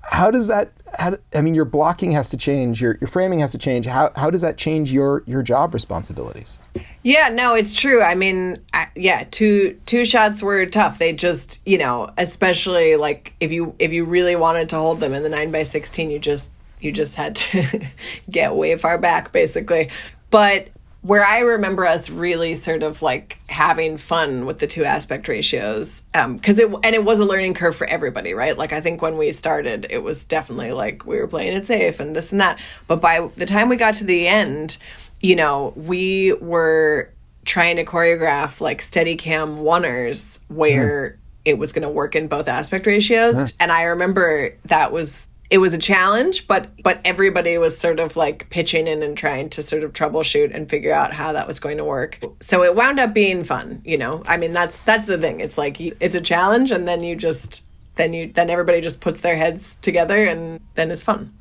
S7: How does that? How, I mean, your blocking has to change, your your framing has to change. How how does that change your your job responsibilities?
S1: Yeah, no, it's true. I mean, I, yeah, two two shots were tough. They just, you know, especially like if you if you really wanted to hold them in the nine by sixteen, you just you just had to get way far back, basically. But where I remember us really sort of like having fun with the two aspect ratios, um, because it and it was a learning curve for everybody, right? Like I think when we started, it was definitely like we were playing it safe and this and that. But by the time we got to the end, you know, we were trying to choreograph like steady cam oners where hmm. it was going to work in both aspect ratios. And I remember that was it was a challenge, but but everybody was sort of like pitching in and trying to sort of troubleshoot and figure out how that was going to work. So it wound up being fun, you know. I mean, that's that's the thing. It's like it's a challenge and then you just then you then everybody just puts their heads together and then it's fun.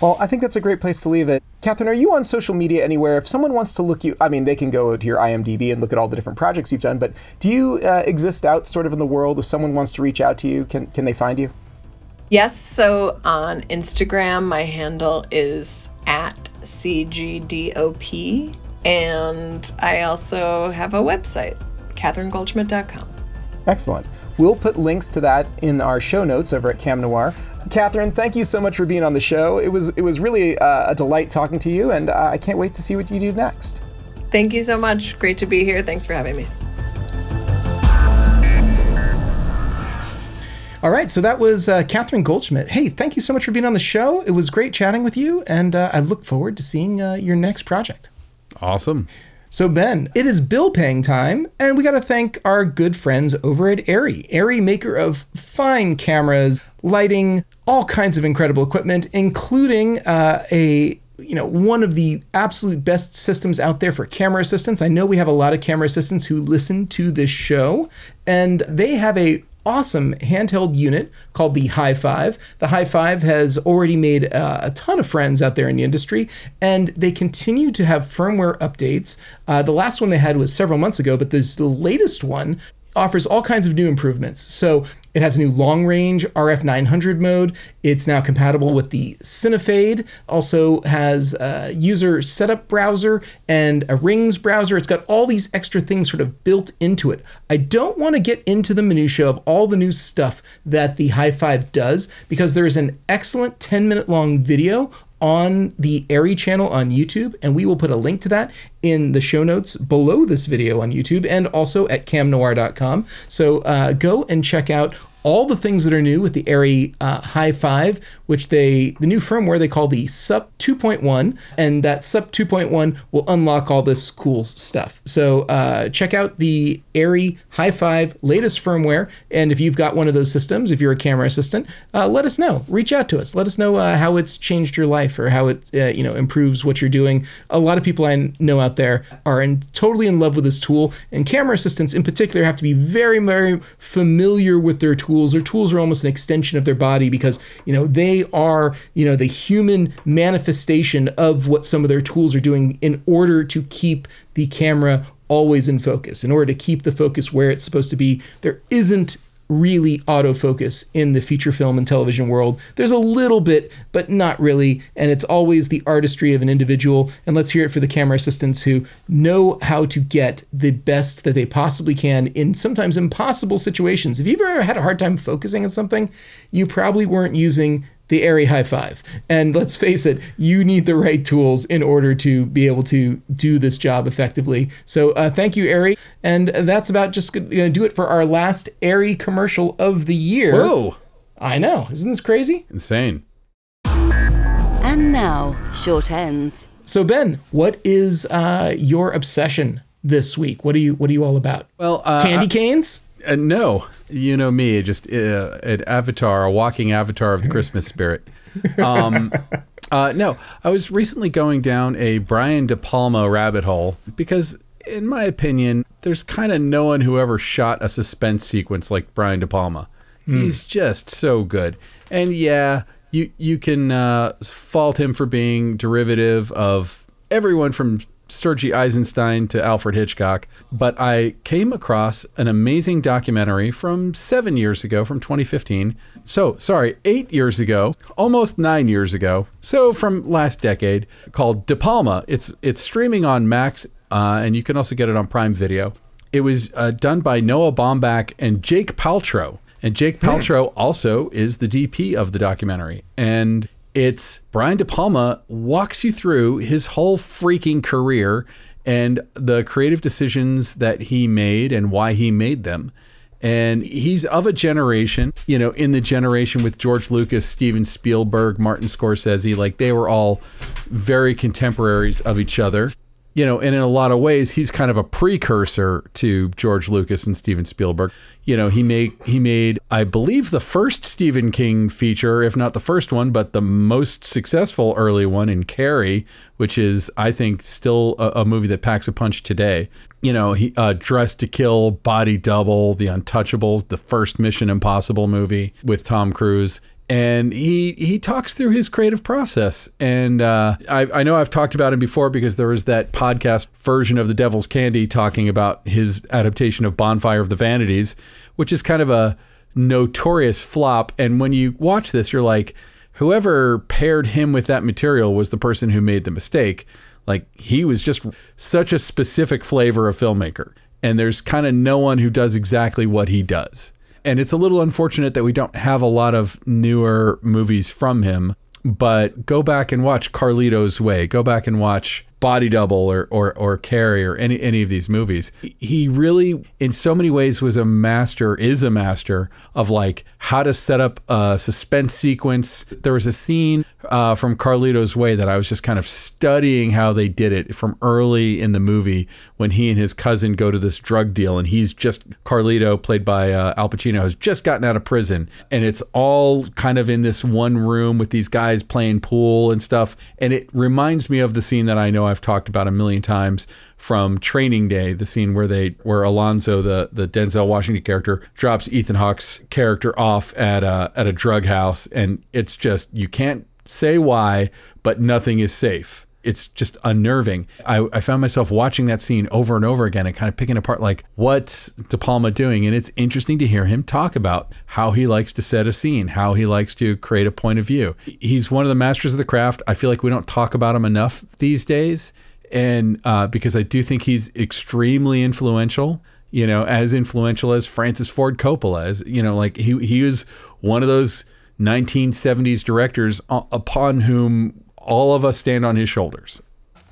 S7: Well, I think that's a great place to leave it. Catherine, are you on social media anywhere? If someone wants to look you, I mean, they can go to your IMDb and look at all the different projects you've done. But do you uh, exist out sort of in the world? If someone wants to reach out to you, can can they find you?
S1: Yes, so on Instagram, my handle is at CGDOP. And I also have a website, catherinegoldschmidt.com.
S7: Excellent. We'll put links to that in our show notes over at Cam Noir. Catherine, thank you so much for being on the show. It was it was really uh, a delight talking to you, and uh, I can't wait to see what you do next.
S1: Thank you so much. Great to be here. Thanks for having me.
S4: All right, so that was uh, Catherine Goldschmidt. Hey, thank you so much for being on the show. It was great chatting with you, and uh, I look forward to seeing uh, your next project.
S3: Awesome.
S4: So, Ben, it is bill paying time, and we got to thank our good friends over at Arri. Arri, maker of fine cameras, lighting, all kinds of incredible equipment, including uh, a you know, one of the absolute best systems out there for camera assistants. I know we have a lot of camera assistants who listen to this show, and they have a awesome handheld unit called the Hi5. The Hi5 has already made uh, a ton of friends out there in the industry, and they continue to have firmware updates. Uh, the last one they had was several months ago, but this, the latest one offers all kinds of new improvements. So it has a new long range RF 900 mode. It's now compatible with the Cinefade. Also has a user setup browser and a Rings browser. It's got all these extra things sort of built into it. I don't want to get into the minutia of all the new stuff that the Hi5 does because there is an excellent 10 minute long video on the Arri channel on YouTube, and we will put a link to that in the show notes below this video on YouTube and also at camnoir.com. So uh, go and check out all the things that are new with the Arri uh, Hi5, which they the new firmware they call the SUP 2.1, and that SUP 2.1 will unlock all this cool stuff. So uh, check out the Arri High 5 latest firmware, and if you've got one of those systems, if you're a camera assistant, uh, let us know. Reach out to us. Let us know uh, how it's changed your life or how it uh, you know improves what you're doing. A lot of people I know out there are in, totally in love with this tool, and camera assistants in particular have to be very very familiar with their tools tools. Their tools are almost an extension of their body because, you know, they are, you know, the human manifestation of what some of their tools are doing in order to keep the camera always in focus, in order to keep the focus where it's supposed to be. There isn't really autofocus in the feature film and television world. There's a little bit, but not really. And it's always the artistry of an individual. And let's hear it for the camera assistants who know how to get the best that they possibly can in sometimes impossible situations. If you've ever had a hard time focusing on something, you probably weren't using the Arri Hi5. And let's face it, you need the right tools in order to be able to do this job effectively. So uh, thank you, Arri. And that's about just going to do it for our last Arri commercial of the year.
S3: Whoa.
S4: I know. Isn't this crazy?
S3: Insane.
S2: And now, short ends.
S4: So Ben, what is uh, your obsession this week? What are you What are you all about?
S3: Well, uh,
S4: Candy canes?
S3: Uh, no, you know me, just uh, an avatar, a walking avatar of the Christmas spirit. Um, uh, no, I was recently going down a Brian De Palma rabbit hole because, in my opinion, there's kind of no one who ever shot a suspense sequence like Brian De Palma. He's just so good. And yeah, you you can uh, fault him for being derivative of everyone from Sergei Eisenstein to Alfred Hitchcock, but I came across an amazing documentary from seven years ago, from 2015. So, sorry, eight years ago, almost nine years ago. So, from last decade, called De Palma. It's it's streaming on Max, uh, and you can also get it on Prime Video. It was uh, done by Noah Baumbach and Jake Paltrow. And Jake Paltrow also is the DP of the documentary. And it's Brian De Palma walks you through his whole freaking career and the creative decisions that he made and why he made them. And he's of a generation, you know, in the generation with George Lucas, Steven Spielberg, Martin Scorsese, like they were all very contemporaries of each other. You know, and in a lot of ways, he's kind of a precursor to George Lucas and Steven Spielberg. You know, he made he made, I believe, the first Stephen King feature, if not the first one, but the most successful early one in Carrie, which is, I think, still a, a movie that packs a punch today. You know, he uh, Dressed to Kill, Body Double, The Untouchables, the first Mission Impossible movie with Tom Cruise and he he talks through his creative process. And uh, I, I know I've talked about him before because there was that podcast version of The Devil's Candy talking about his adaptation of Bonfire of the Vanities, which is kind of a notorious flop. And when you watch this, you're like, whoever paired him with that material was the person who made the mistake. Like he was just such a specific flavor of filmmaker. And there's kind of no one who does exactly what he does and it's a little unfortunate that we don't have a lot of newer movies from him. But go back and watch Carlito's Way. Go back and watch Body Double or or or Carrie or any any of these movies. He really, in so many ways, was a master. Is a master of like how to set up a suspense sequence. There was a scene uh, from Carlito's Way that I was just kind of studying how they did it from early in the movie when he and his cousin go to this drug deal and he's just Carlito, played by uh, Al Pacino, has just gotten out of prison and it's all kind of in this one room with these guys playing pool and stuff. And it reminds me of the scene that I know I've talked about a million times from Training Day, the scene where they where Alonzo, the the Denzel Washington character, drops Ethan Hawke's character off at a at a drug house, and it's just you can't say why, but nothing is safe. It's just unnerving. I, I found myself watching that scene over and over again and kind of picking apart like what's De Palma doing, and it's interesting to hear him talk about how he likes to set a scene, how he likes to create a point of view. He's one of the masters of the craft. I feel like we don't talk about him enough these days and uh, because I do think he's extremely influential. You know, as influential as Francis Ford Coppola, as you know, like he he was one of those 1970s directors upon whom all of us stand on his shoulders.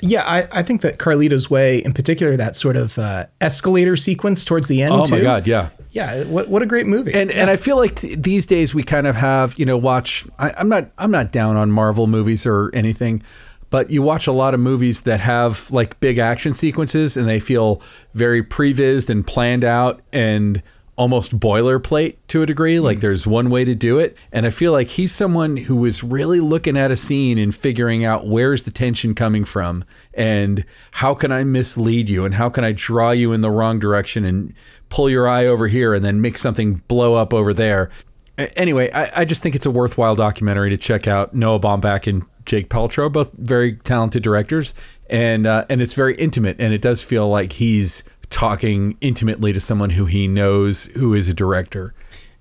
S4: Yeah, I, I think that Carlito's Way, in particular, that sort of uh, escalator sequence towards the end.
S3: Oh
S4: too.
S3: my God, yeah,
S4: yeah. What what a great movie.
S3: And
S4: yeah.
S3: and I feel like t- these days we kind of have you know watch. I, I'm not I'm not down on Marvel movies or anything, but you watch a lot of movies that have like big action sequences and they feel very prevised and planned out and almost boilerplate to a degree. Like there's one way to do it. And I feel like he's someone who was really looking at a scene and figuring out where's the tension coming from and how can I mislead you and how can I draw you in the wrong direction and pull your eye over here and then make something blow up over there. Anyway, I, I just think it's a worthwhile documentary to check out. Noah Baumbach and Jake Paltrow, both very talented directors, and uh, and it's very intimate, and it does feel like he's talking intimately to someone who he knows who is a director.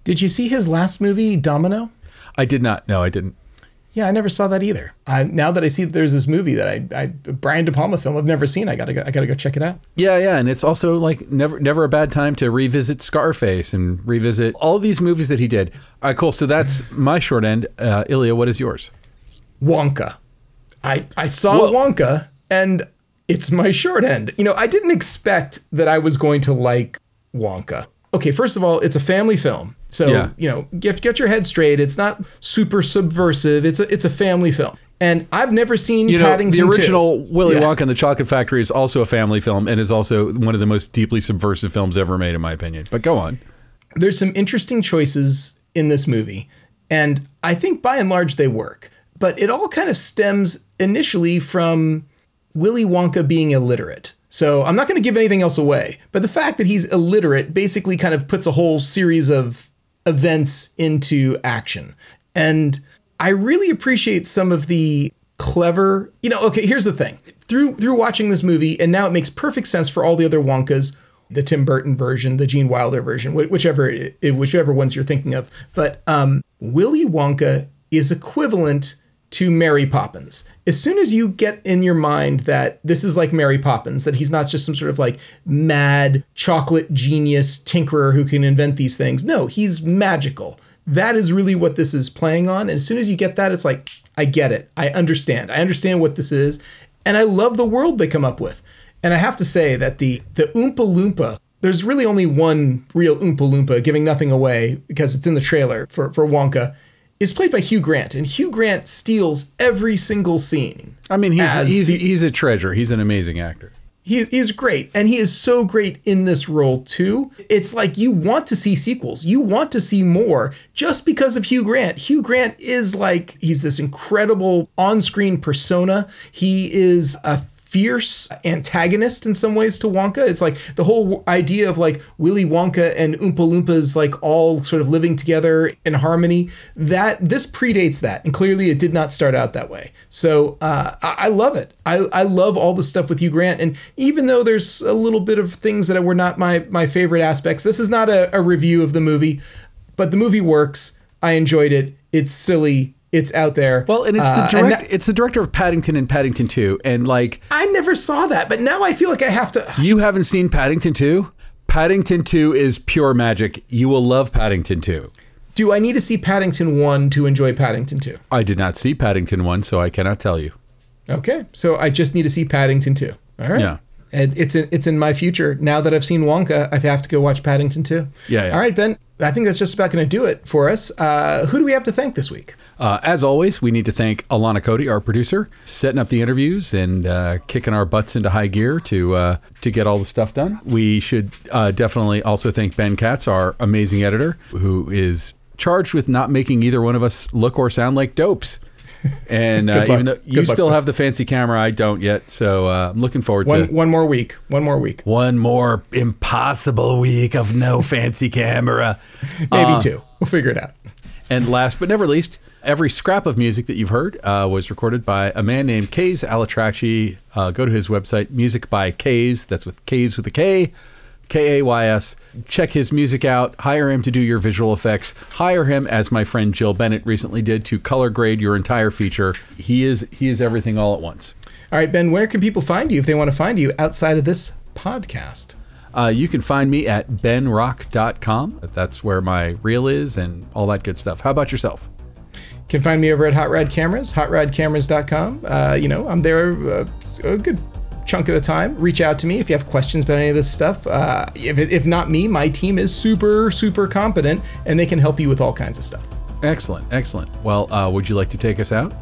S4: Did you see his last movie, Domino?
S3: I did not. No, I didn't.
S4: Yeah, I never saw that either. I, now that I see that there's this movie that I, I Brian De Palma film I've never seen, I gotta go, I gotta go check it out.
S3: Yeah, yeah, and it's also like never never a bad time to revisit Scarface and revisit all these movies that he did. All right, cool. So that's my short end. Uh, Ilya, what is yours?
S4: Wonka. I I saw
S3: Whoa.
S4: Wonka and it's my short end. You know, I didn't expect that I was going to like Wonka. Okay, first of all, it's a family film. So,
S3: Yeah.
S4: you know, get get your head straight. It's not super subversive. It's a it's a family film. And I've never seen
S3: You know,
S4: Paddington
S3: the
S4: 2.
S3: original Willy
S4: Yeah.
S3: Wonka and the Chocolate Factory is also a family film and is also one of the most deeply subversive films ever made, in my opinion. But go on.
S4: there's some interesting choices in this movie, and I think by and large they work. But it all kind of stems initially from Willy Wonka being illiterate. So I'm not going to give anything else away, but the fact that he's illiterate basically kind of puts a whole series of events into action. And I really appreciate some of the clever, you know, okay, here's the thing. Through through watching this movie and now it makes perfect sense for all the other Wonkas, the Tim Burton version, the Gene Wilder version, whichever it- whichever ones you're thinking of. But um Willy Wonka is equivalent to Mary Poppins. As soon as you get in your mind that this is like Mary Poppins, that he's not just some sort of like mad chocolate genius tinkerer who can invent these things. No, he's magical. That is really what this is playing on. And as soon as you get that, it's like, I get it. I understand. I understand what this is. And I love the world they come up with. And I have to say that the the Oompa Loompa, there's really only one real Oompa Loompa, giving nothing away because it's in the trailer for, for Wonka, is played by Hugh Grant. And Hugh Grant steals every single scene.
S3: I mean, he's he's
S4: the-
S3: he's a treasure. He's an amazing actor.
S4: he, he's great and he is so great in this role too it's like you want to see sequels you want to see more just because of hugh grant hugh grant is like he's this incredible on-screen persona he is a fierce antagonist in some ways to Wonka. It's like the whole idea of like Willy Wonka and Oompa Loompas like all sort of living together in harmony. That this predates that, and clearly it did not start out that way. So uh, I, I love it. I, I love all the stuff with Hugh Grant, and even though there's a little bit of things that were not my my favorite aspects, this is not a, a review of the movie, but the movie works. I enjoyed it. It's silly. It's out there.
S3: Well, and it's
S4: Uh,
S3: the
S4: and
S3: direct,
S4: that-
S3: it's the director of Paddington and Paddington Two, and like
S4: I never saw that, but now I feel like I have to.
S3: you haven't seen Paddington Two. Paddington Two is pure magic. You will love Paddington Two.
S4: Do I need to see Paddington 1 to enjoy Paddington 2?
S3: I did not see Paddington One, so I cannot tell you.
S4: Okay, so I just need to see Paddington 2. All right.
S3: Yeah.
S4: And it's in, it's in my future. Now that I've seen Wonka, I have to go watch Paddington 2.
S3: Yeah, yeah.
S4: All right, Ben. I think that's just about going to do it for us. Uh, who do we have to thank this week?
S3: Uh, as always, we need to thank Alana Cody, our producer, setting up the interviews and uh, kicking our butts into high gear to uh, to get all the stuff done. We should uh, definitely also thank Ben Katz, our amazing editor, who is charged with not making either one of us look or sound like dopes. And uh, even though you still have the fancy camera, I don't yet. So uh, I'm looking forward
S4: One,
S3: to
S4: one more week. One more week.
S3: one more impossible week of no fancy camera.
S4: Maybe
S3: Uh,
S4: two. We'll figure it out.
S3: And last but never least, every scrap of music that you've heard uh, was recorded by a man named Kays Al-Atrakchi. Uh, go to his website, Music by Kays. That's with Kays with a K, K A Y S. Check his music out. Hire him to do your visual effects. Hire him, as my friend Jill Bennett recently did, to color grade your entire feature. He is he is everything all at once.
S4: All right, Ben, where can people find you if they want to find you outside of this podcast?
S3: Uh, you can find me at benrock.com. That's where my reel is and all that good stuff. How about yourself?
S4: You can find me over at Hot Rod Cameras, hotrodcameras.com. Uh, you know, I'm there uh, a good chunk of the time. Reach out to me if you have questions about any of this stuff. Uh, if, if not me, my team is super, super competent and they can help you with all kinds of stuff.
S3: Excellent, excellent. Well, uh, would you like to take us out?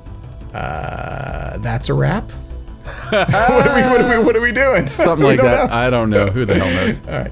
S4: Uh, that's a wrap. what, are we, what, are we, what are we doing?
S3: Something like that.
S4: know.
S3: I don't know. Who the hell knows?
S4: All right.